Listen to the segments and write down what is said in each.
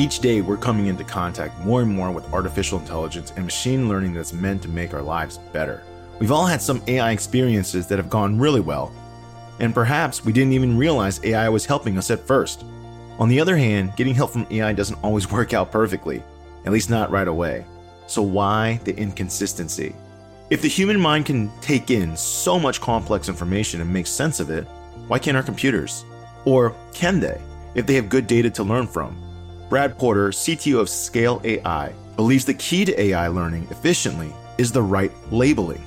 Each day, we're coming into contact more and more with artificial intelligence and machine learning that's meant to make our lives better. We've all had some AI experiences that have gone really well, and perhaps we didn't even realize AI was helping us at first. On the other hand, getting help from AI doesn't always work out perfectly, at least not right away. So, why the inconsistency? If the human mind can take in so much complex information and make sense of it, why can't our computers? Or can they, if they have good data to learn from? Brad Porter, CTO of Scale AI, believes the key to AI learning efficiently is the right labeling.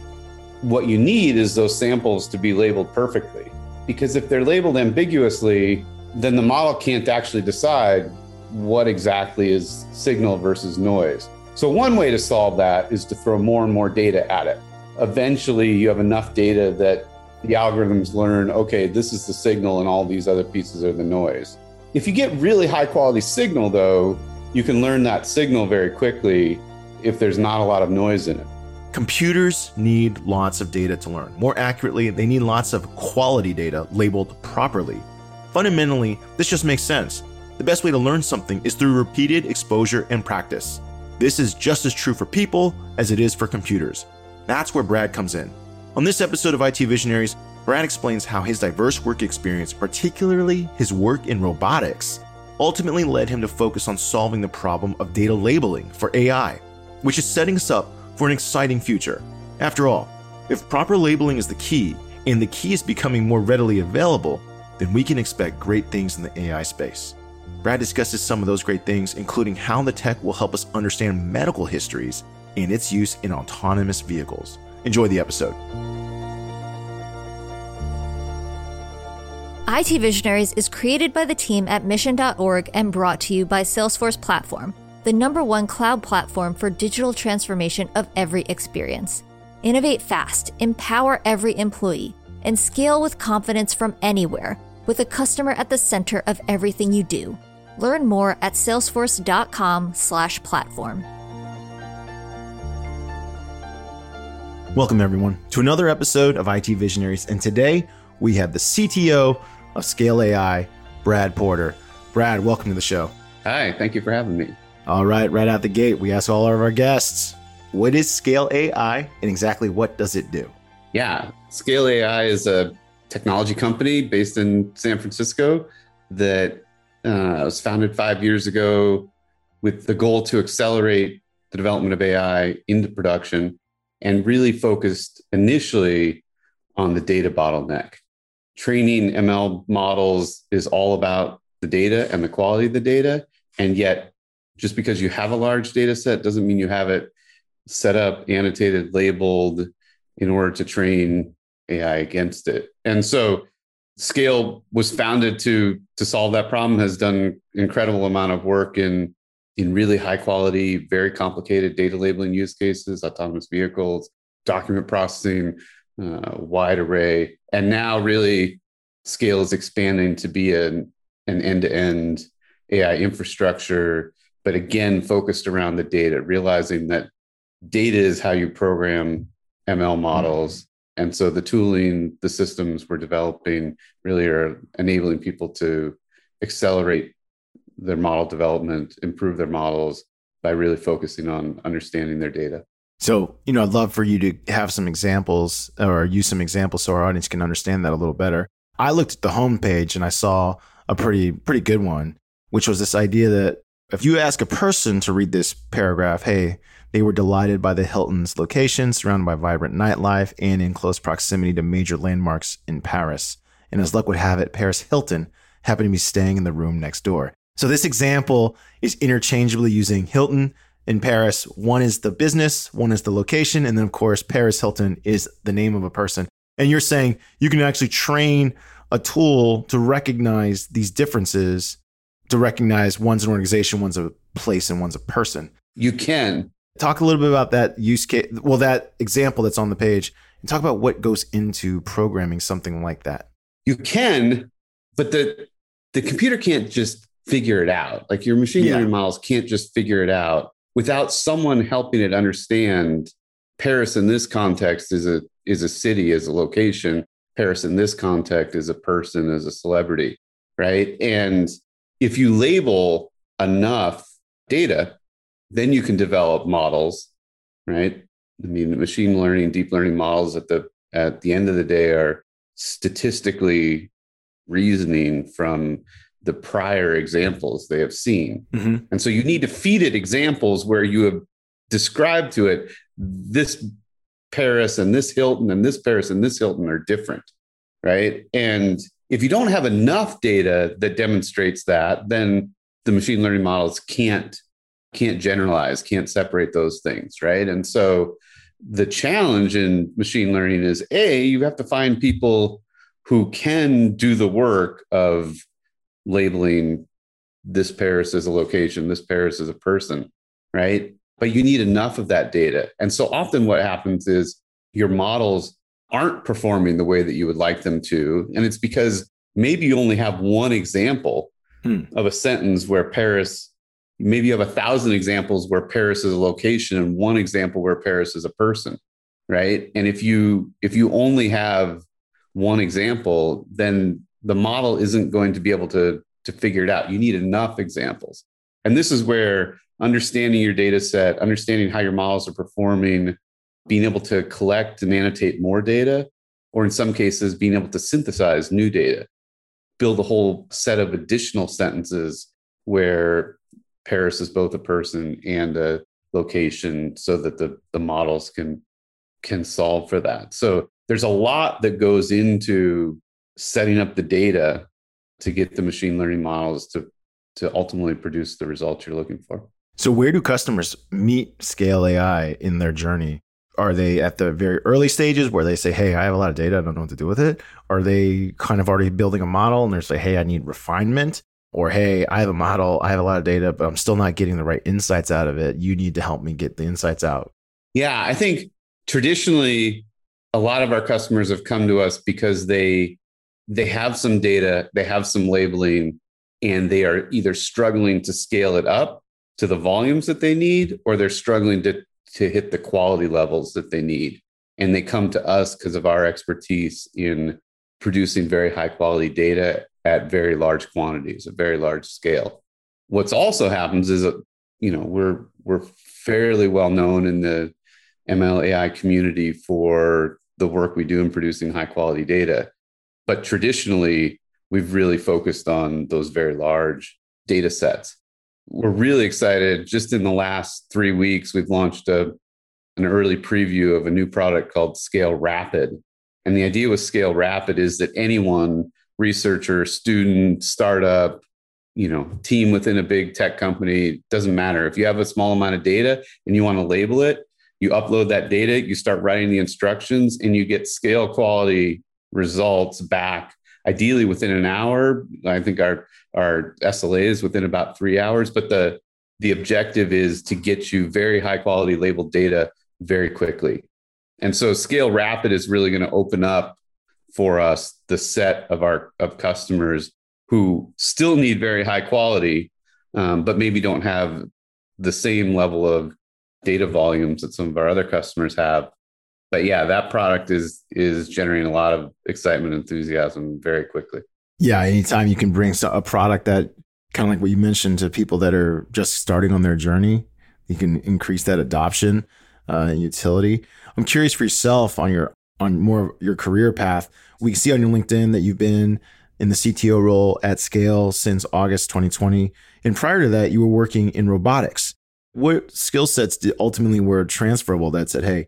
What you need is those samples to be labeled perfectly. Because if they're labeled ambiguously, then the model can't actually decide what exactly is signal versus noise. So, one way to solve that is to throw more and more data at it. Eventually, you have enough data that the algorithms learn okay, this is the signal, and all these other pieces are the noise. If you get really high quality signal, though, you can learn that signal very quickly if there's not a lot of noise in it. Computers need lots of data to learn. More accurately, they need lots of quality data labeled properly. Fundamentally, this just makes sense. The best way to learn something is through repeated exposure and practice. This is just as true for people as it is for computers. That's where Brad comes in. On this episode of IT Visionaries, Brad explains how his diverse work experience, particularly his work in robotics, ultimately led him to focus on solving the problem of data labeling for AI, which is setting us up for an exciting future. After all, if proper labeling is the key, and the key is becoming more readily available, then we can expect great things in the AI space. Brad discusses some of those great things, including how the tech will help us understand medical histories and its use in autonomous vehicles. Enjoy the episode. IT Visionaries is created by the team at mission.org and brought to you by Salesforce Platform, the number one cloud platform for digital transformation of every experience. Innovate fast, empower every employee, and scale with confidence from anywhere with a customer at the center of everything you do. Learn more at salesforce.com/platform. Welcome everyone to another episode of IT Visionaries, and today we have the CTO of Scale AI, Brad Porter. Brad, welcome to the show. Hi, thank you for having me. All right, right out the gate, we ask all of our guests, what is Scale AI and exactly what does it do? Yeah, Scale AI is a technology company based in San Francisco that uh, was founded five years ago with the goal to accelerate the development of AI into production and really focused initially on the data bottleneck. Training ML models is all about the data and the quality of the data. And yet, just because you have a large data set doesn't mean you have it set up, annotated, labeled in order to train AI against it. And so Scale was founded to to solve that problem. Has done incredible amount of work in in really high quality, very complicated data labeling use cases, autonomous vehicles, document processing, uh, wide array, and now really Scale is expanding to be an an end to end AI infrastructure, but again focused around the data, realizing that data is how you program ML models and so the tooling, the systems we're developing really are enabling people to accelerate their model development, improve their models by really focusing on understanding their data. So, you know, I'd love for you to have some examples or use some examples so our audience can understand that a little better. I looked at the homepage and I saw a pretty pretty good one, which was this idea that if you ask a person to read this paragraph, hey, they were delighted by the Hilton's location, surrounded by vibrant nightlife and in close proximity to major landmarks in Paris. And as luck would have it, Paris Hilton happened to be staying in the room next door. So this example is interchangeably using Hilton in Paris. One is the business, one is the location, and then of course Paris Hilton is the name of a person. And you're saying you can actually train a tool to recognize these differences, to recognize one's an organization, one's a place, and one's a person. You can. Talk a little bit about that use case, well, that example that's on the page, and talk about what goes into programming something like that. You can, but the the computer can't just figure it out. Like your machine learning models can't just figure it out without someone helping it understand Paris in this context is a is a city, is a location. Paris in this context is a person, is a celebrity, right? And if you label enough data, then you can develop models, right? I mean, machine learning, deep learning models at the at the end of the day are statistically reasoning from the prior examples they have seen. Mm-hmm. And so you need to feed it examples where you have described to it this Paris and this Hilton and this Paris and this Hilton are different, right? And if you don't have enough data that demonstrates that, then the machine learning models can't can't generalize, can't separate those things, right? And so the challenge in machine learning is a you have to find people who can do the work of labeling this Paris as a location, this Paris as a person, right? But you need enough of that data. And so often what happens is your models aren't performing the way that you would like them to. And it's because maybe you only have one example hmm. of a sentence where Paris, maybe you have a thousand examples where Paris is a location and one example where Paris is a person. Right. And if you if you only have one example, then the model isn't going to be able to, to figure it out. You need enough examples. And this is where understanding your data set, understanding how your models are performing, being able to collect and annotate more data, or in some cases, being able to synthesize new data, build a whole set of additional sentences where Paris is both a person and a location so that the, the models can can solve for that. So there's a lot that goes into setting up the data to get the machine learning models to to ultimately produce the results you're looking for. So where do customers meet Scale AI in their journey? Are they at the very early stages where they say, "Hey, I have a lot of data, I don't know what to do with it"? Are they kind of already building a model and they're say, "Hey, I need refinement"? Or, "Hey, I have a model, I have a lot of data, but I'm still not getting the right insights out of it. You need to help me get the insights out." Yeah, I think traditionally a lot of our customers have come to us because they they have some data, they have some labeling, and they are either struggling to scale it up to the volumes that they need, or they're struggling to, to hit the quality levels that they need. And they come to us because of our expertise in producing very high quality data at very large quantities, a very large scale. What's also happens is that, you know, we're we're fairly well known in the ML AI community for the work we do in producing high quality data. But traditionally, we've really focused on those very large data sets. We're really excited. Just in the last three weeks, we've launched a, an early preview of a new product called Scale Rapid. And the idea with Scale Rapid is that anyone, researcher, student, startup, you know, team within a big tech company, doesn't matter. If you have a small amount of data and you want to label it, you upload that data, you start writing the instructions, and you get scale quality results back ideally within an hour. I think our our sla is within about three hours but the the objective is to get you very high quality labeled data very quickly. And so scale rapid is really going to open up for us the set of our of customers who still need very high quality um, but maybe don't have the same level of data volumes that some of our other customers have but yeah, that product is is generating a lot of excitement and enthusiasm very quickly. Yeah, anytime you can bring a product that kind of like what you mentioned to people that are just starting on their journey, you can increase that adoption uh, and utility. I'm curious for yourself on your on more of your career path. We see on your LinkedIn that you've been in the CTO role at scale since August 2020, and prior to that, you were working in robotics. What skill sets ultimately were transferable that said, "Hey,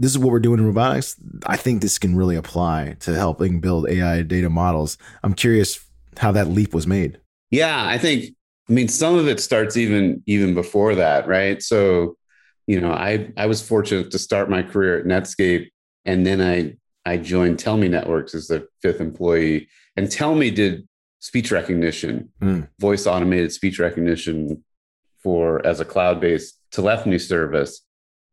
this is what we're doing in robotics. I think this can really apply to helping build AI data models. I'm curious how that leap was made. Yeah, I think I mean some of it starts even even before that, right? So, you know, I I was fortunate to start my career at Netscape and then I I joined Tellme Networks as the fifth employee and Tellme did speech recognition, mm. voice automated speech recognition for as a cloud-based telephony service.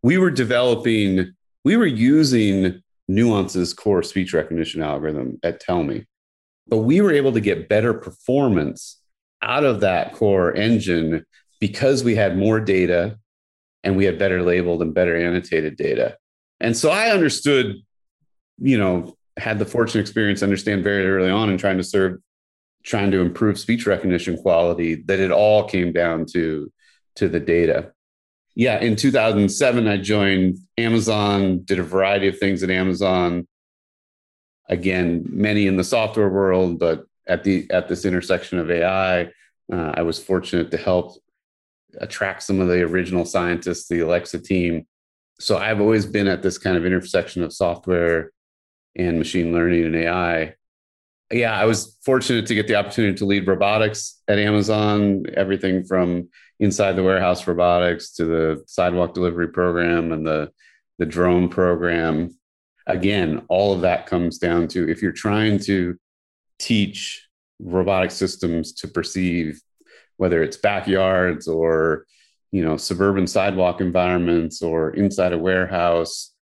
We were developing we were using Nuance's core speech recognition algorithm at Tellme, but we were able to get better performance out of that core engine because we had more data and we had better labeled and better annotated data. And so I understood, you know, had the fortunate experience understand very early on in trying to serve trying to improve speech recognition quality that it all came down to to the data yeah in 2007 i joined amazon did a variety of things at amazon. Again many in the software world but at the at this intersection of ai uh, i was fortunate to help attract some of the original scientists the alexa team. So i've always been at this kind of intersection of software and machine learning and ai yeah, I was fortunate to get the opportunity to lead robotics at Amazon, everything from inside the warehouse robotics to the sidewalk delivery program and the, the drone program. Again, all of that comes down to if you're trying to teach robotic systems to perceive whether it's backyards or you know suburban sidewalk environments or inside a warehouse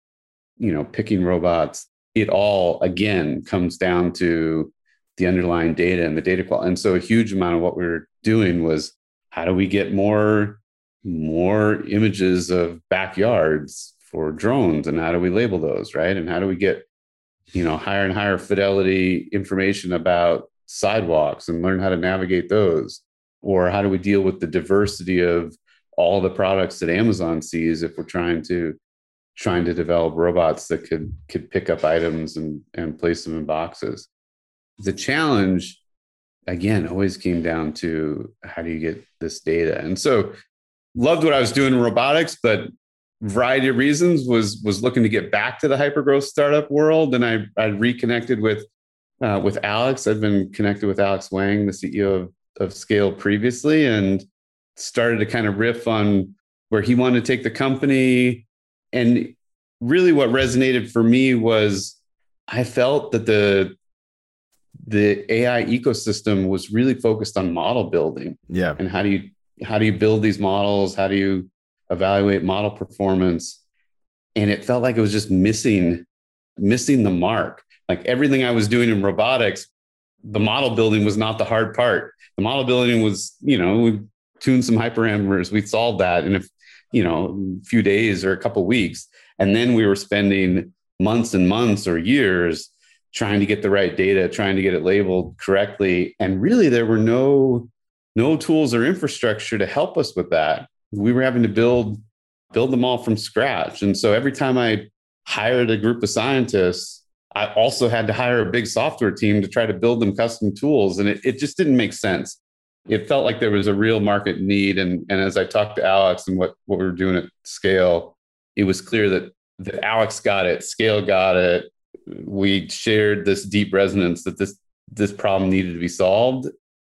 you know picking robots it all again comes down to the underlying data and the data quality. And so a huge amount of what we were doing was how do we get more more images of backyards for drones and how do we label those, right? And how do we get you know higher and higher fidelity information about sidewalks and learn how to navigate those? Or how do we deal with the diversity of all the products that Amazon sees if we're trying to trying to develop robots that could could pick up items and and place them in boxes the challenge again always came down to how do you get this data? And so loved what i was doing in robotics but variety of reasons was was looking to get back to the hypergrowth startup world. And i i reconnected with uh, with alex. I've been connected with alex wang the ceo of, of scale previously and started to kind of riff on where he wanted to take the company. And really what resonated for me was i felt that the the AI ecosystem was really focused on model building. Yeah. And how do you how do you build these models? How do you evaluate model performance? And it felt like it was just missing missing the mark. Like everything I was doing in robotics, the model building was not the hard part. The model building was, you know, we tuned some hyperparameters, we solved that in a you know, a few days or a couple weeks. And then we were spending months and months or years trying to get the right data, trying to get it labeled correctly. And really there were no no tools or infrastructure to help us with that. We were having to build build them all from scratch. And so every time I hired a group of scientists, I also had to hire a big software team to try to build them custom tools. And it, it just didn't make sense. It felt like there was a real market need. And, and as I talked to Alex and what, what we were doing at scale, it was clear that, that Alex got it, scale got it, we shared this deep resonance that this this problem needed to be solved.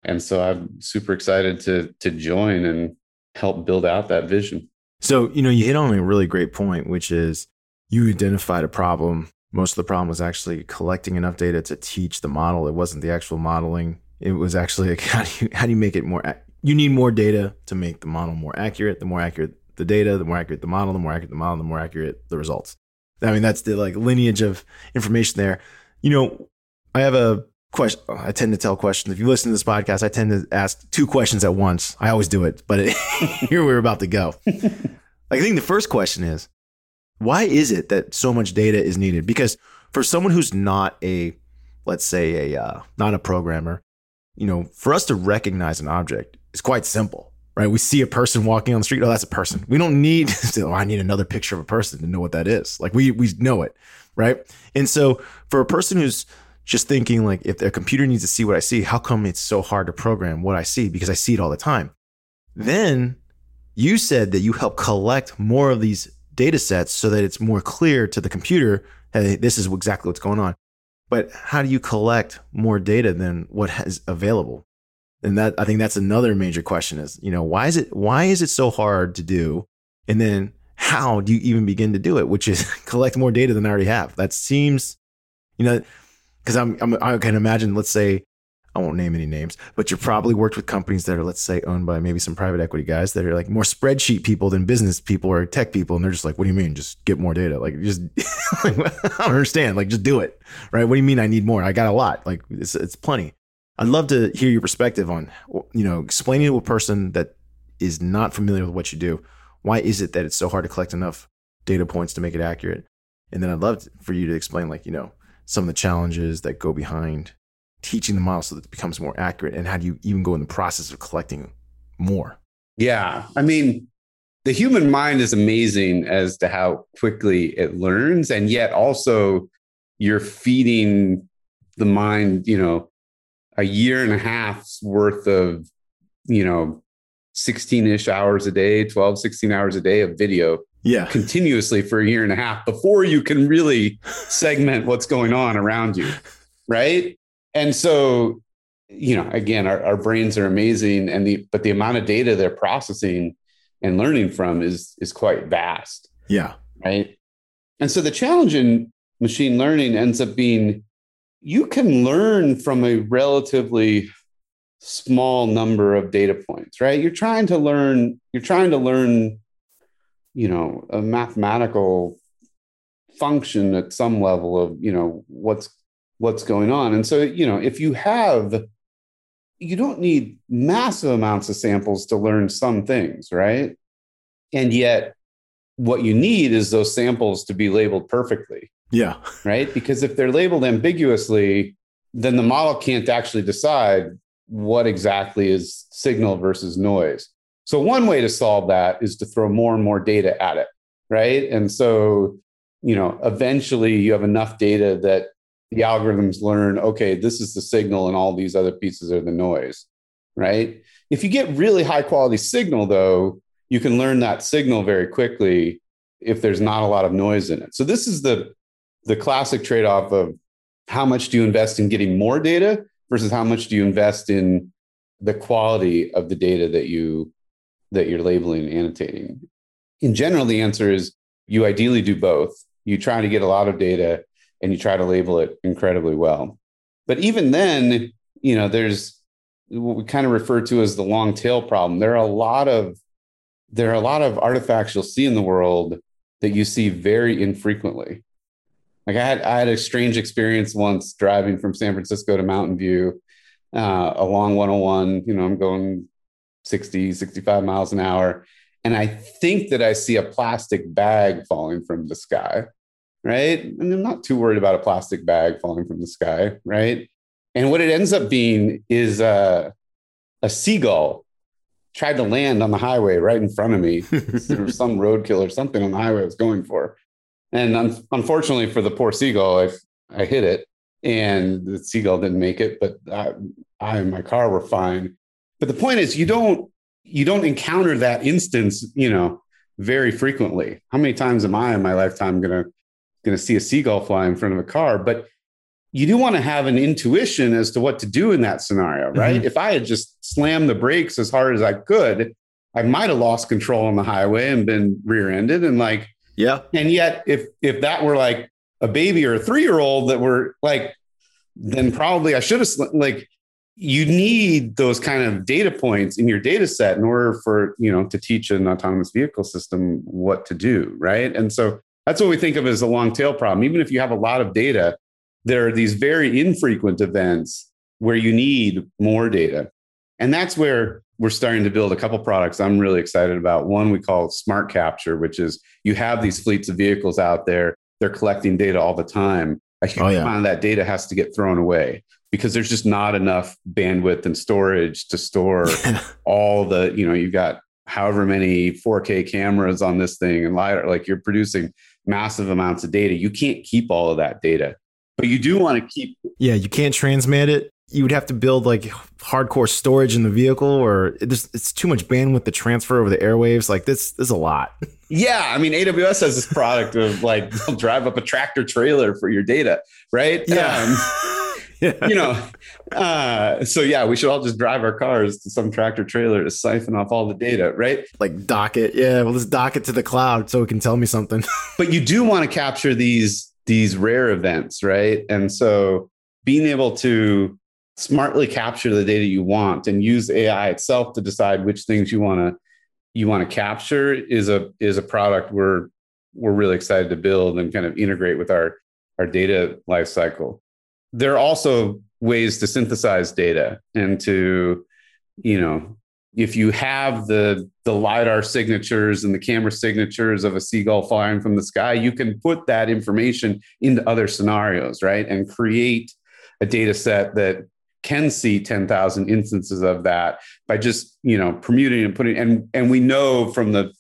And so i'm super excited to to join and help build out that vision. So you know you hit on a really great point which is you identified a problem. Most of the problem was actually collecting enough data to teach the model. It wasn't the actual modeling. It was actually like how do you, how do you make it more you need more data to make the model more accurate. The more accurate the data the more accurate the model the more accurate the model the more accurate the results I mean, that's the like lineage of information there. You know, I have a question. I tend to tell questions. If you listen to this podcast, I tend to ask two questions at once. I always do it, but it, here we're about to go. I think the first question is, why is it that so much data is needed? Because for someone who's not a, let's say a uh, not a programmer, you know, for us to recognize an object is quite simple right? We see a person walking on the street. Oh, that's a person. We don't need to, oh, I need another picture of a person to know what that is. Like we we know it, right? And so for a person who's just thinking like if a computer needs to see what I see, how come it's so hard to program what I see? Because I see it all the time. Then you said that you help collect more of these data sets so that it's more clear to the computer, hey, this is exactly what's going on. But how do you collect more data than what is available? And that I think that's another major question is, you know, why is it why is it so hard to do? And then how do you even begin to do it? Which is collect more data than I already have. That seems, you know, because I'm, I'm I can imagine, let's say, I won't name any names, but you probably worked with companies that are, let's say, owned by maybe some private equity guys that are like more spreadsheet people than business people or tech people. And they're just like, what do you mean? Just get more data. Like, just, I don't understand. Like, just do it. Right. What do you mean I need more? I got a lot. Like, it's, it's plenty. I'd love to hear your perspective on, you know, explaining to a person that is not familiar with what you do, why is it that it's so hard to collect enough data points to make it accurate? And then I'd love for you to explain, like, you know, some of the challenges that go behind teaching the model so that it becomes more accurate? And how do you even go in the process of collecting more? Yeah. I mean, the human mind is amazing as to how quickly it learns. And yet also you're feeding the mind, you know, a year and a half's worth of, you know, 16 ish hours a day, 12, 16 hours a day of video yeah. continuously for a year and a half before you can really segment what's going on around you right? And so you know again our, our brains are amazing and the but the amount of data they're processing and learning from is is quite vast. Yeah. Right? And so the challenge in machine learning ends up being you can learn from a relatively small number of data points right? You're trying to learn you're trying to learn you know a mathematical function at some level of you know what's what's going on. And so you know if you have you don't need massive amounts of samples to learn some things right? And yet what you need is those samples to be labeled perfectly yeah right because if they're labeled ambiguously then the model can't actually decide what exactly is signal versus noise so one way to solve that is to throw more and more data at it, right? And so, you know, eventually you have enough data that the algorithms learn, okay, this is the signal and all these other pieces are the noise, right? If you get really high quality signal though, you can learn that signal very quickly if there's not a lot of noise in it. So this is the the classic trade-off of how much do you invest in getting more data versus how much do you invest in the quality of the data that you that you're labeling and annotating? In general, the answer is you ideally do both. You try to get a lot of data and you try to label it incredibly well. But even then, you know, there's what we kind of refer to as the long tail problem. There are a lot of there are a lot of artifacts you'll see in the world that you see very infrequently. Like I had I had a strange experience once driving from San Francisco to Mountain View uh, along 101. You know, I'm going 60, 65 miles an hour. And I think that I see a plastic bag falling from the sky, right? And I'm not too worried about a plastic bag falling from the sky, right? And what it ends up being is uh, a seagull tried to land on the highway right in front of me. there was some roadkill or something on the highway I was going for. And un- unfortunately for the poor seagull, I, I hit it and the seagull didn't make it, but I, I and my car were fine. But the point is, you don't you don't encounter that instance, you know, very frequently. How many times am I in my lifetime gonna gonna see a seagull fly in front of a car? But you do want to have an intuition as to what to do in that scenario, right? Mm-hmm. If I had just slammed the brakes as hard as I could, I might have lost control on the highway and been rear-ended. And like, yeah. And yet, if if that were like a baby or a three-year-old that were like, then probably I should have like you need those kind of data points in your data set in order for you know to teach an autonomous vehicle system what to do right? And so that's what we think of as a long tail problem. Even if you have a lot of data there are these very infrequent events where you need more data and that's where we're starting to build a couple products i'm really excited about one we call smart capture which is you have these fleets of vehicles out there they're collecting data all the time a huge oh, yeah. amount of that data has to get thrown away because there's just not enough bandwidth and storage to store all the, you know, you've got however many 4K cameras on this thing and LiDAR, like you're producing massive amounts of data. You can't keep all of that data, but you do want to keep. Yeah, you can't transmit it. You would have to build like hardcore storage in the vehicle, or it's, it's too much bandwidth to transfer over the airwaves. Like this, this is a lot. Yeah, I mean, AWS has this product of like they'll drive up a tractor trailer for your data, right? Yeah. Um, you know, uh, so yeah, we should all just drive our cars to some tractor trailer to siphon off all the data, right? Like dock it. Yeah, well let's dock it to the cloud so it can tell me something. but you do want to capture these these rare events, right? And so being able to smartly capture the data you want and use AI itself to decide which things you want to you want to capture is a is a product we're we're really excited to build and kind of integrate with our our data lifecycle there are also ways to synthesize data and to you know if you have the the lidar signatures and the camera signatures of a seagull flying from the sky you can put that information into other scenarios right? And create a data set that can see 10,000 instances of that by just, you know, permuting and putting and and we know from the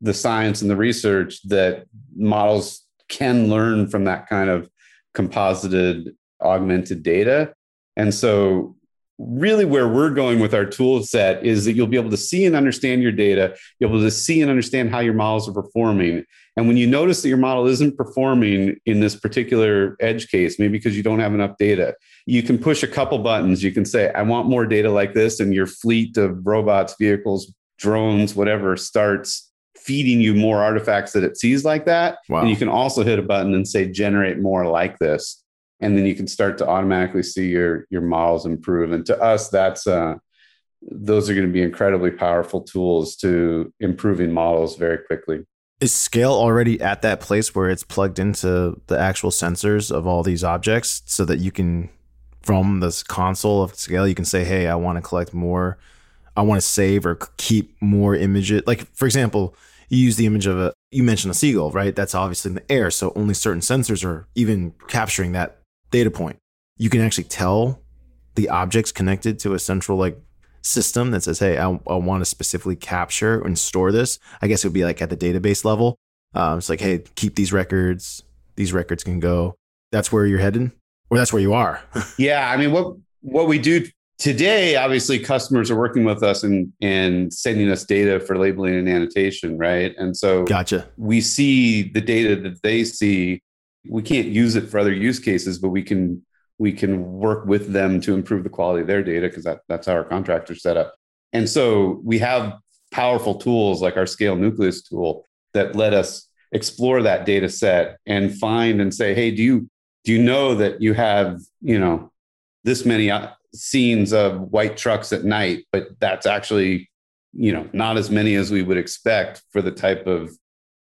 the science and the research that models can learn from that kind of composited augmented data. And so really where we're going with our tool set is that you'll be able to see and understand your data you'll be able to see and understand how your models are performing and when you notice that your model isn't performing in this particular edge case maybe because you don't have enough data you can push a couple buttons. You can say i want more data like this and your fleet of robots vehicles drones whatever starts feeding you more artifacts that it sees like that. Wow. and you can also hit a button and say generate more like this. And then you can start to automatically see your your models improve. And to us that's uh those are going to be incredibly powerful tools to improving models very quickly. Is scale already at that place where it's plugged into the actual sensors of all these objects so that you can from this console of scale you can say hey i want to collect more i want to save or keep more images like for example you use the image of a you mentioned a seagull right that's obviously in the air so only certain sensors are even capturing that data point. You can actually tell the objects connected to a central like system that says, "Hey, I, I want to specifically capture and store this." I guess it would be like at the database level. Um, it's like, "Hey, keep these records. These records can go." That's where you're headed, or that's where you are. yeah, I mean, what what we do today, obviously, customers are working with us and and sending us data for labeling and annotation, right? And so, gotcha. We see the data that they see we can't use it for other use cases, but we can we can work with them to improve the quality of their data because that, that's how our contracts are set up. And so we have powerful tools like our scale nucleus tool that let us explore that data set and find and say, hey, do you do you know that you have you know this many uh, scenes of white trucks at night, but that's actually you know not as many as we would expect for the type of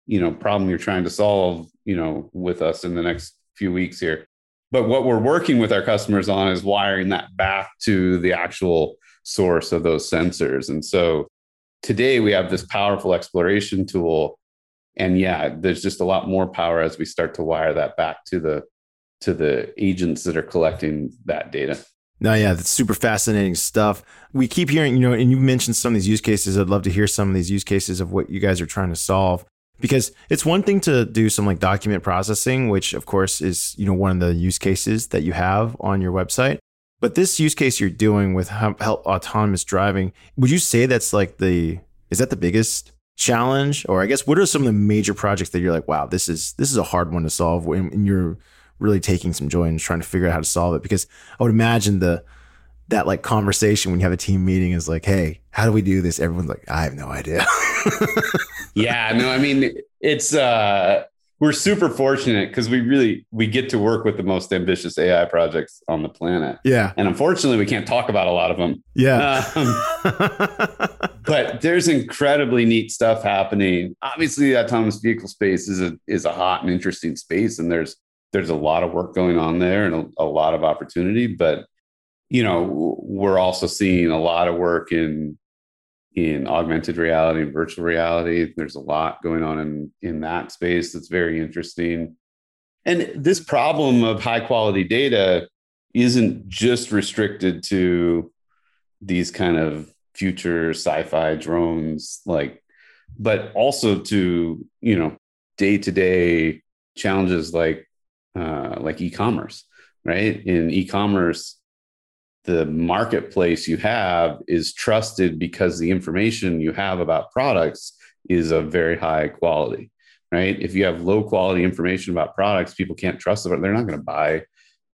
you know problem you're trying to solve you know with us in the next few weeks here? But what we're working with our customers on is wiring that back to the actual source of those sensors. And so today we have this powerful exploration tool and yeah there's just a lot more power as we start to wire that back to the to the agents that are collecting that data no, yeah, that's super fascinating stuff. We keep hearing, you know, and you mentioned some of these use cases. I'd love to hear some of these use cases of what you guys are trying to solve because it's one thing to do some like document processing which of course is you know one of the use cases that you have on your website but this use case you're doing with help autonomous driving would you say that's like the is that the biggest challenge or i guess what are some of the major projects that you're like wow this is this is a hard one to solve and you're really taking some joy in trying to figure out how to solve it because i would imagine the that like conversation when you have a team meeting is like, hey, how do we do this? Everyone's like, I have no idea. yeah, no, I mean, it's uh we're super fortunate because we really we get to work with the most ambitious AI projects on the planet. Yeah. And unfortunately, we can't talk about a lot of them. Yeah. Um, but there's incredibly neat stuff happening. Obviously, the autonomous vehicle space is a is a hot and interesting space, and there's there's a lot of work going on there and a, a lot of opportunity. But you know, we're also seeing a lot of work in in augmented reality and virtual reality. There's a lot going on in in that space that's very interesting. And this problem of high quality data isn't just restricted to these kind of future sci-fi drones like but also to you know day-to-day challenges like uh, like e-commerce right? In e-commerce the marketplace you have is trusted because the information you have about products is of very high quality right? If you have low quality information about products people can't trust them they're not going to buy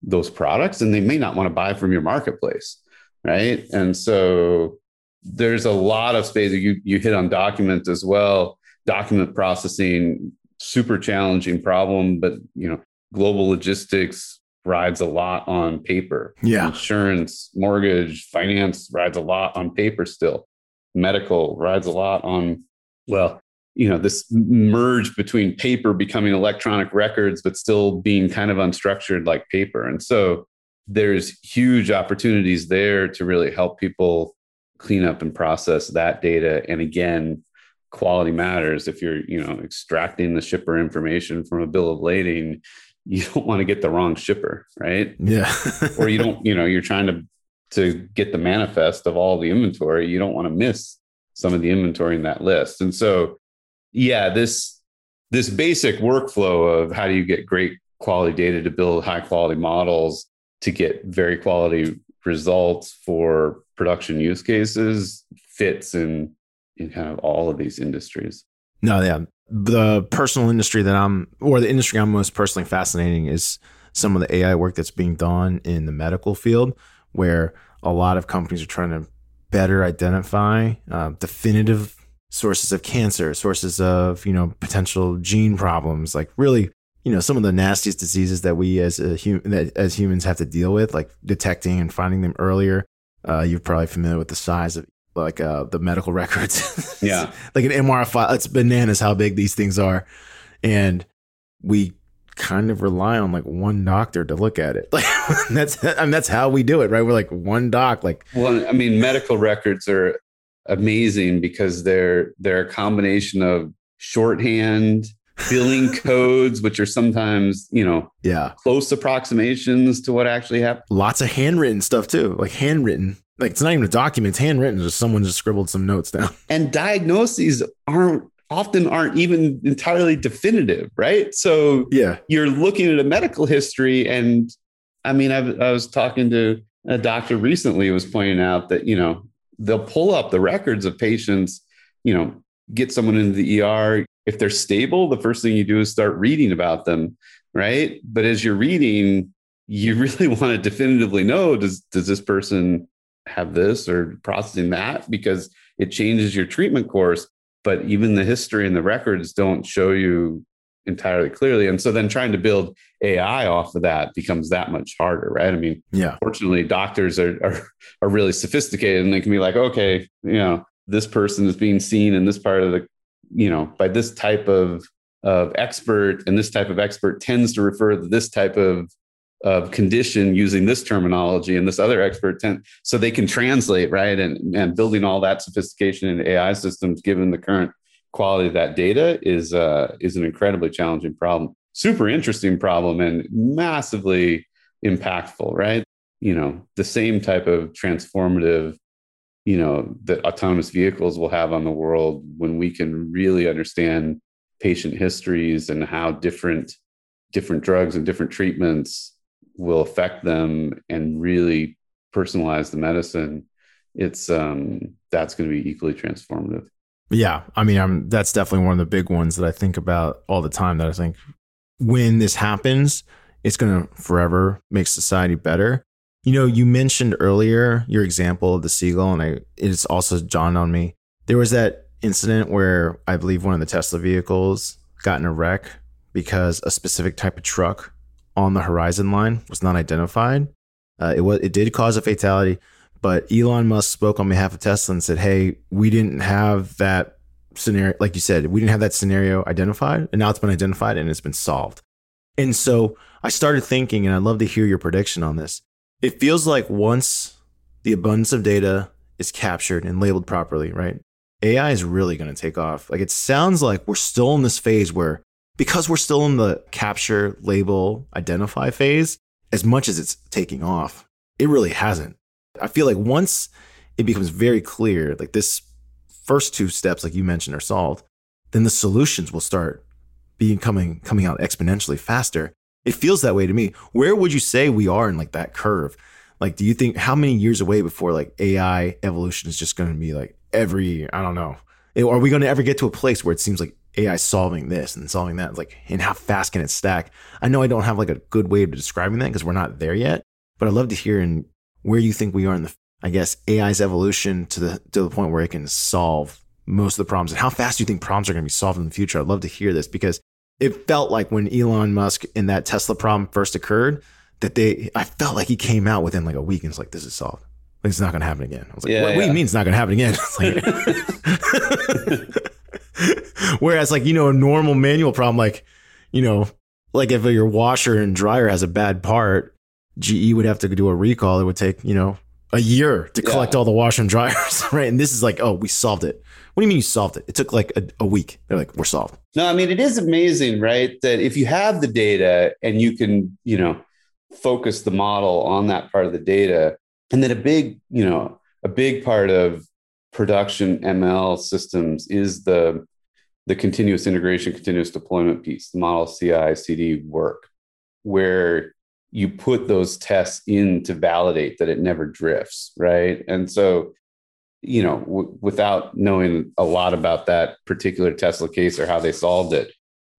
those products and they may not want to buy from your marketplace right? And so there's a lot of space you you hit on document as well. Document processing super challenging problem but you know global logistics rides a lot on paper. Yeah. Insurance, mortgage, finance rides a lot on paper still. Medical rides a lot on, well, you know, this merge between paper becoming electronic records, but still being kind of unstructured like paper. And so there's huge opportunities there to really help people clean up and process that data. And again, quality matters. If you're, you know, extracting the shipper information from a bill of lading, you don't want to get the wrong shipper, right? Yeah. or you don't, you know, you're trying to to get the manifest of all the inventory. You don't want to miss some of the inventory in that list. And so, yeah, this this basic workflow of how do you get great quality data to build high quality models to get very quality results for production use cases fits in in kind of all of these industries. No, yeah. The personal industry that I'm or the industry I'm most personally fascinating is some of the AI work that's being done in the medical field where a lot of companies are trying to better identify uh, definitive sources of cancer, sources of, you know, potential gene problems, like really you know some of the nastiest diseases that we as a hum- as humans have to deal with, like detecting and finding them earlier. Uh, you're probably familiar with the size of like uh, the medical records. yeah, like an MRI file. It's bananas how big these things are, and we kind of rely on like one doctor to look at it. Like that's I mean, that's how we do it, right? We're like one doc. Like, well, I mean, medical records are amazing because they're they're a combination of shorthand billing codes, which are sometimes, you know, yeah, close approximations to what actually happened. Lots of handwritten stuff too, like handwritten. Like it's not even a document; it's handwritten. Just someone just scribbled some notes down. And diagnoses aren't often aren't even entirely definitive, right? So yeah, you're looking at a medical history, and I mean, I've, I was talking to a doctor recently who was pointing out that you know they'll pull up the records of patients, you know, get someone into the ER, if they're stable, the first thing you do is start reading about them, right? But as you're reading, you really want to definitively know does does this person have this or processing that because it changes your treatment course. But even the history and the records don't show you entirely clearly. And so then trying to build AI off of that becomes that much harder, right? I mean, yeah. Fortunately, doctors are, are are really sophisticated and they can be like, okay, you know, this person is being seen in this part of the you know by this type of of expert and this type of expert tends to refer to this type of of condition using this terminology and this other expert tend, so they can translate right? And and building all that sophistication in ai systems given the current quality of that data is uh is an incredibly challenging problem. Super interesting problem and massively impactful right? You know the same type of transformative you know that autonomous vehicles will have on the world when we can really understand patient histories and how different different drugs and different treatments will affect them and really personalize the medicine it's um that's going to be equally transformative yeah i mean i'm that's definitely one of the big ones that i think about all the time that i think when this happens it's going to forever make society better you know, you mentioned earlier your example of the seagull, and I, it's also dawned on me. There was that incident where I believe one of the Tesla vehicles got in a wreck because a specific type of truck on the horizon line was not identified. Uh, it was it did cause a fatality, but Elon Musk spoke on behalf of Tesla and said, "Hey, we didn't have that scenario. Like you said, we didn't have that scenario identified, and now it's been identified and it's been solved." And so I started thinking, and I'd love to hear your prediction on this it feels like once the abundance of data is captured and labeled properly, right? AI is really going to take off. Like it sounds like we're still in this phase where, because we're still in the capture, label, identify phase, as much as it's taking off, it really hasn't. I feel like once it becomes very clear, like this first two steps, like you mentioned, are solved, then the solutions will start being coming coming out exponentially faster. It feels that way to me. Where would you say we are in like that curve? Like, do you think how many years away before like AI evolution is just going to be like every, I don't know. Are we going to ever get to a place where it seems like AI solving this and solving that? Like, and how fast can it stack? I know I don't have like a good way of describing that because we're not there yet, but I'd love to hear in where you think we are in the, I guess, AI's evolution to the, to the point where it can solve most of the problems and how fast do you think problems are going to be solved in the future? I'd love to hear this because it felt like when Elon Musk and that Tesla problem first occurred, that they, I felt like he came out within like a week and it's like, this is solved. Like, it's not going to happen again. I was like, yeah, what, yeah. what, do you mean it's not going to happen again? Like, whereas like, you know, a normal manual problem, like, you know, like if your washer and dryer has a bad part, GE would have to do a recall. It would take, you know, a year to Yeah. collect all the washer and dryers, right? And this is like, oh, we solved it. What do you mean you solved it? It took like a, a week. They're like, we're solved. No, I mean it is amazing, right? That if you have the data and you can, you know, focus the model on that part of the data, and then a big, you know, a big part of production ML systems is the the continuous integration, continuous deployment piece, the model CI CD work, where you put those tests in to validate that it never drifts, right? And so you know, w- without knowing a lot about that particular Tesla case or how they solved it,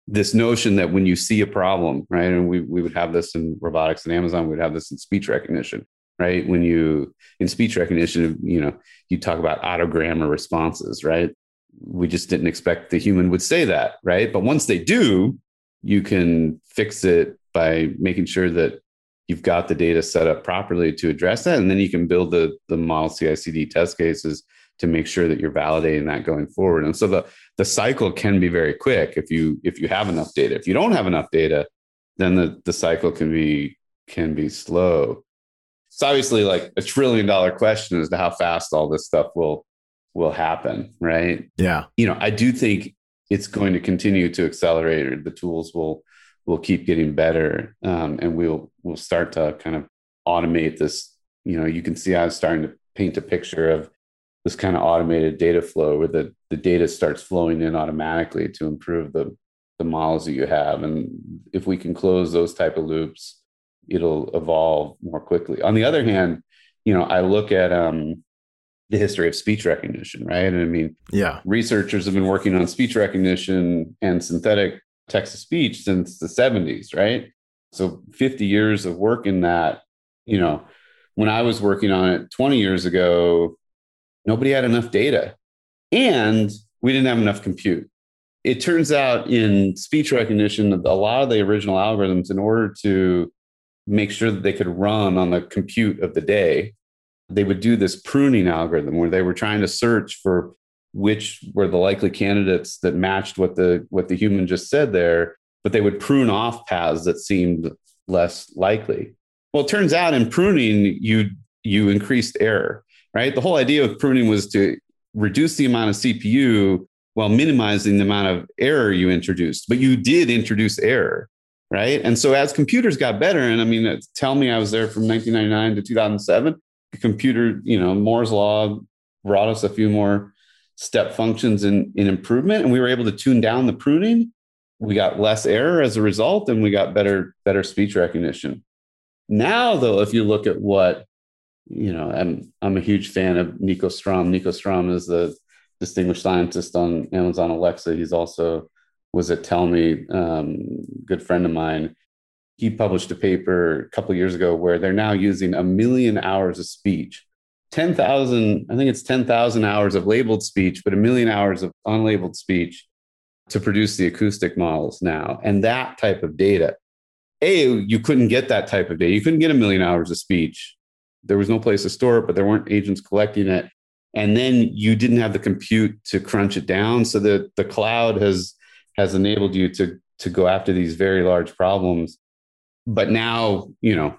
this notion that when you see a problem, right, and we, we would have this in robotics and Amazon, we would have this in speech recognition, right? When you, in speech recognition, you know, you talk about out-of-grammar responses, right? We just didn't expect the human would say that, right? But once they do, you can fix it by making sure that you've got the data set up properly to address that and then you can build the the model CI/CD test cases to make sure that you're validating that going forward and so the the cycle can be very quick if you if you have enough data if you don't have enough data then the the cycle can be can be slow it's obviously like a trillion dollar question as to how fast all this stuff will will happen right? Yeah. you know i do think it's going to continue to accelerate or the tools will will keep getting better um, and we'll we'll start to kind of automate this. You know you can see i'm starting to paint a picture of this kind of automated data flow where the, the data starts flowing in automatically to improve the the models that you have. And if we can close those type of loops it'll evolve more quickly on the other hand you know i look at um, the history of speech recognition right and i mean Yeah. researchers have been working on speech recognition and synthetic text to speech since the 70s, right? So 50 years of work in that, you know, when I was working on it 20 years ago, nobody had enough data and we didn't have enough compute. It turns out in speech recognition, a lot of the original algorithms, in order to make sure that they could run on the compute of the day, they would do this pruning algorithm where they were trying to search for which were the likely candidates that matched what the what the human just said there but they would prune off paths that seemed less likely. Well it turns out in pruning you you increased error right? The whole idea of pruning was to reduce the amount of cpu while minimizing the amount of error you introduced but you did introduce error right? And so as computers got better and i mean uh, Tellme i was there from 1999 to 2007 computer you know moore's law brought us a few more step functions in, in improvement and we were able to tune down the pruning. We got less error as a result and we got better better speech recognition. Now though if you look at what you know i'm i'm a huge fan of Nikko Strom. Nikko Strom is the distinguished scientist on amazon alexa. He's also was at Tellme um, good friend of mine he published a paper a couple years ago where they're now using a million hours of speech 10,000, I think it's 10,000 hours of labeled speech, but a million hours of unlabeled speech to produce the acoustic models now. And that type of data, A, you couldn't get that type of data. You couldn't get a million hours of speech. There was no place to store it, but there weren't agents collecting it. And then you didn't have the compute to crunch it down. So the, the cloud has, has enabled you to, to go after these very large problems. But now, you know,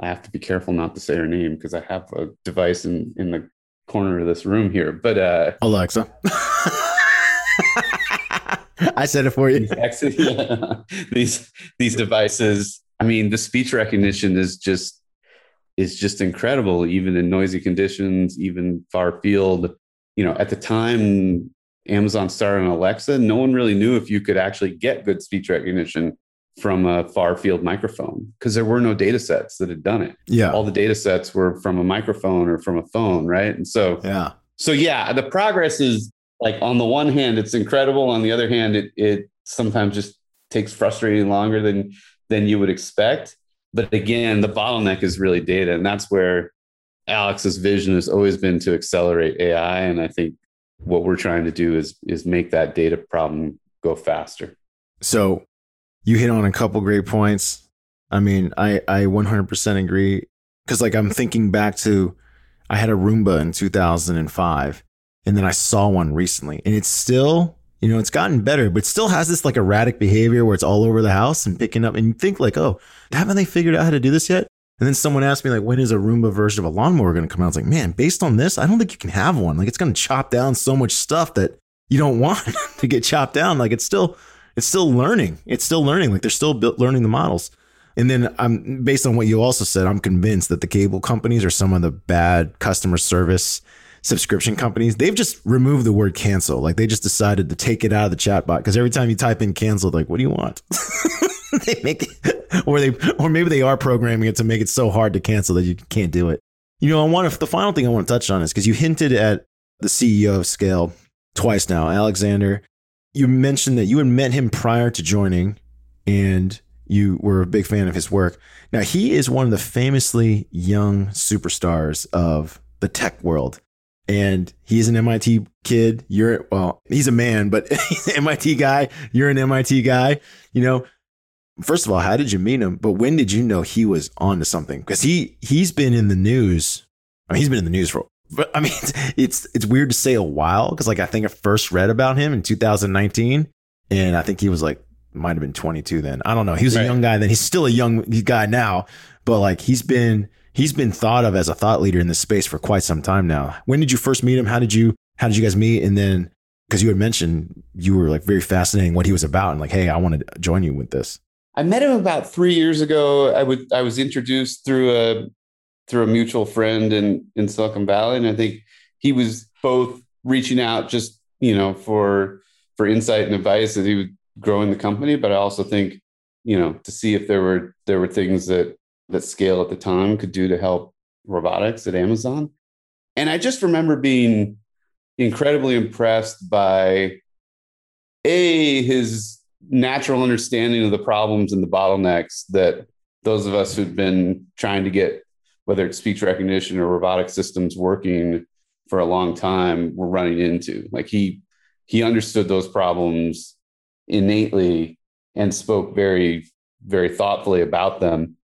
I have to be careful not to say her name because I have a device in, in the corner of this room here. But uh, Alexa. I said it for you. these, these devices, I mean, the speech recognition is just is just incredible, even in noisy conditions, even far field. You know, at the time Amazon started on Alexa, no one really knew if you could actually get good speech recognition from a far field microphone because there were no data sets that had done it. Yeah. All the data sets were from a microphone or from a phone, right? And so, Yeah. so yeah, the progress is like on the one hand, it's incredible. On the other hand, it it sometimes just takes frustrating longer than than you would expect. But again, the bottleneck is really data, and that's where Alex's vision has always been to accelerate AI. And I think what we're trying to do is is make that data problem go faster. So you hit on a couple great points. I mean, I, I 100% agree. Cause like I'm thinking back to, I had a Roomba in 2005 and then I saw one recently and it's still, you know, it's gotten better, but still has this like erratic behavior where it's all over the house and picking up and you think like, oh, haven't they figured out how to do this yet? And then someone asked me like, when is a Roomba version of a lawnmower going to come out? I was like, man, based on this, I don't think you can have one. Like it's going to chop down so much stuff that you don't want to get chopped down. Like it's still, it's still learning. It's still learning. Like they're still learning the models. And then I'm based on what you also said, I'm convinced that the cable companies are some of the bad customer service subscription companies. They've just removed the word cancel. Like they just decided to take it out of the chatbot because every time you type in cancel, like, what do you want? they make it, or they, or maybe they are programming it to make it so hard to cancel that you can't do it. You know, I want to, the final thing I want to touch on is because you hinted at the CEO of Scale twice now, Alexander. You mentioned that you had met him prior to joining and you were a big fan of his work. Now, he is one of the famously young superstars of the tech world. And he's an MIT kid. You're, well, he's a man, but he's an MIT guy. You're an MIT guy. You know, first of all, how did you meet him? But when did you know he was onto something? Because he he's been in the news. I mean, he's been in the news for. But I mean, it's it's, it's weird to say a while because like I think I first read about him in 2019, and I think he was like might have been 22 then. I don't know. He was right. a young guy then. He's still a young guy now, but like he's been he's been thought of as a thought leader in this space for quite some time now. When did you first meet him? How did you how did you guys meet? And then because you had mentioned you were like very fascinating what he was about and like, hey, I want to join you with this. I met him about three years ago. I would I was introduced through a through a mutual friend in in Silicon Valley, and I think he was both reaching out just you know for for insight and advice as he was growing the company, but I also think you know to see if there were there were things that that scale at the time could do to help robotics at Amazon. And I just remember being incredibly impressed by a his natural understanding of the problems and the bottlenecks that those of us who've been trying to get whether it's speech recognition or robotic systems working for a long time were running into. Like he he understood those problems innately and spoke very very thoughtfully about them.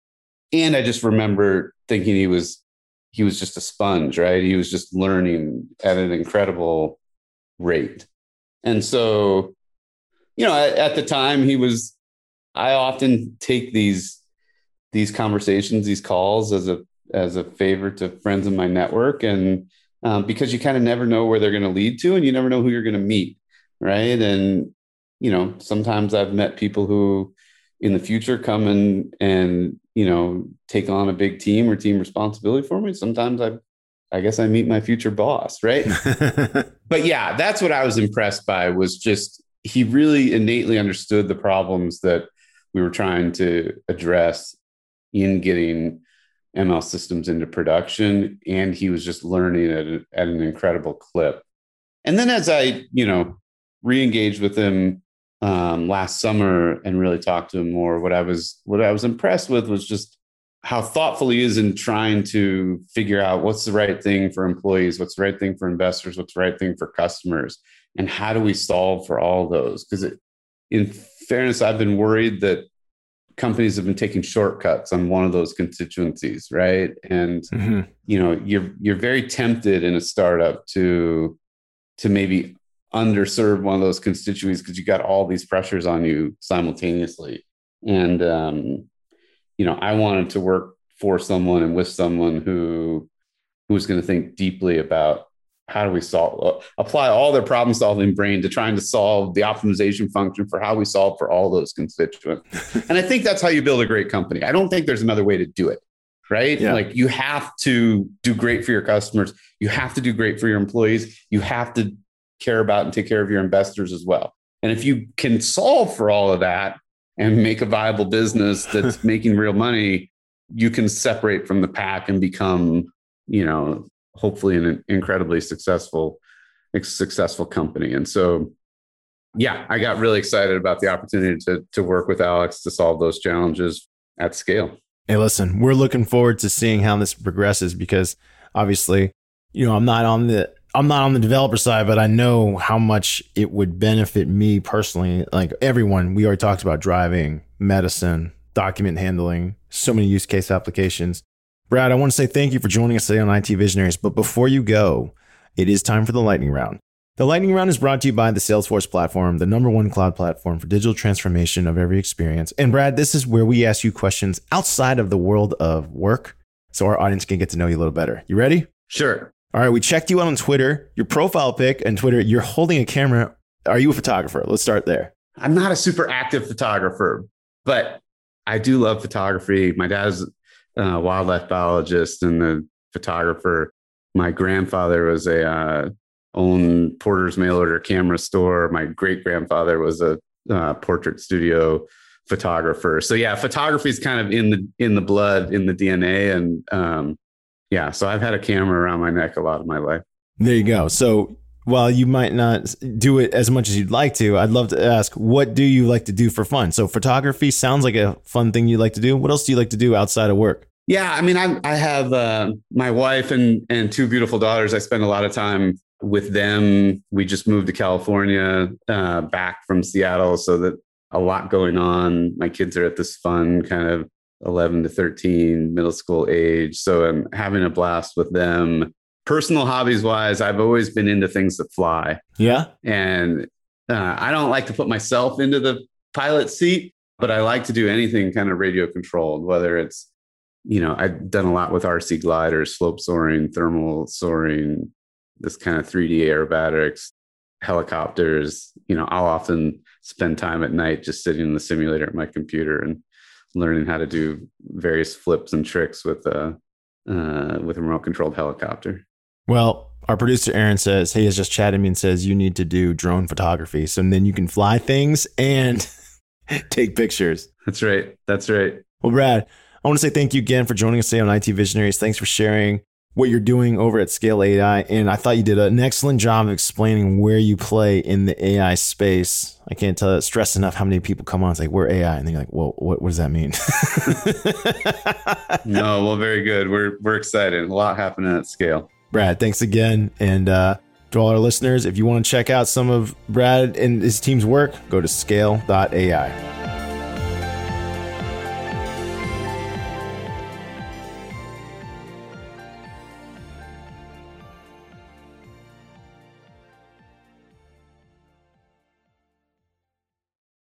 And i just remember thinking he was he was just a sponge right? He was just learning at an incredible rate. And so you know, at, at the time he was, I often take these these conversations, these calls as a as a favor to friends in my network, and um, because you kind of never know where they're going to lead to, and you never know who you're going to meet, right? And you know, sometimes I've met people who, in the future, come and and you know take on a big team or team responsibility for me. Sometimes I, I guess I meet my future boss, right? but yeah, that's what I was impressed by was just he really innately understood the problems that we were trying to address in getting ML systems into production. And he was just learning at, at an incredible clip. And then as I, you know, re-engaged with him um, last summer and really talked to him more, what I was what I was impressed with was just how thoughtful he is in trying to figure out what's the right thing for employees, what's the right thing for investors, what's the right thing for customers, and how do we solve for all those? Because in fairness, I've been worried that companies have been taking shortcuts on one of those constituencies, right? And mm-hmm. you know, you're you're very tempted in a startup to to maybe underserve one of those constituencies because you got all these pressures on you simultaneously. And um, you know, I wanted to work for someone and with someone who who was going to think deeply about how do we solve uh, apply all their problem solving brain to trying to solve the optimization function for how we solve for all those constituents. And i think that's how you build a great company. I don't think there's another way to do it right? Yeah. like you have to do great for your customers. You have to do great for your employees. You have to care about and take care of your investors as well. And if you can solve for all of that and make a viable business that's making real money you can separate from the pack and become you know hopefully an incredibly successful successful company. And so yeah i got really excited about the opportunity to to work with alex to solve those challenges at scale. Hey listen we're looking forward to seeing how this progresses because obviously you know i'm not on the i'm not on the developer side but i know how much it would benefit me personally. Like everyone we already talked about driving medicine document handling so many use case applications Brad, I want to say thank you for joining us today on IT Visionaries. But before you go, it is time for the lightning round. The lightning round is brought to you by the Salesforce platform, the number one cloud platform for digital transformation of every experience. And Brad, this is where we ask you questions outside of the world of work so our audience can get to know you a little better. You ready? Sure. All right, we checked you out on Twitter. Your profile pic and Twitter, you're holding a camera. Are you a photographer? Let's start there. I'm not a super active photographer, but I do love photography. My dad's a wildlife biologist and the photographer. My grandfather was a uh, own Porter's mail order camera store. My great grandfather was a uh, portrait studio photographer. So yeah, photography is kind of in the in the blood, in the DNA, and um, yeah. So I've had a camera around my neck a lot of my life. There you go. So while you might not do it as much as you'd like to, I'd love to ask, what do you like to do for fun? So photography sounds like a fun thing you like to do. What else do you like to do outside of work? Yeah, I mean, I, I have uh, my wife and and two beautiful daughters. I spend a lot of time with them. We just moved to California, uh, back from Seattle, so that a lot going on. My kids are at this fun kind of 11 to 13 middle school age, so I'm having a blast with them. Personal hobbies wise, I've always been into things that fly. Yeah, and uh, I don't like to put myself into the pilot seat, but I like to do anything kind of radio controlled, whether it's you know, I've done a lot with RC gliders, slope soaring, thermal soaring, this kind of 3D aerobatics, helicopters. You know, I'll often spend time at night just sitting in the simulator at my computer and learning how to do various flips and tricks with a uh, with a remote controlled helicopter. Well, our producer Aaron says he has just chatted me and says you need to do drone photography, so then you can fly things and take pictures. That's right. That's right. Well, Brad, I want to say thank you again for joining us today on IT Visionaries. Thanks for sharing what you're doing over at Scale AI. And I thought you did an excellent job of explaining where you play in the AI space. I can't tell stress enough how many people come on and say, we're AI. And they're like, well, what, what does that mean? no, well, very good. We're, we're excited. A lot happening at scale. Brad, thanks again. And uh, to all our listeners, if you want to check out some of Brad and his team's work, go to scale.ai.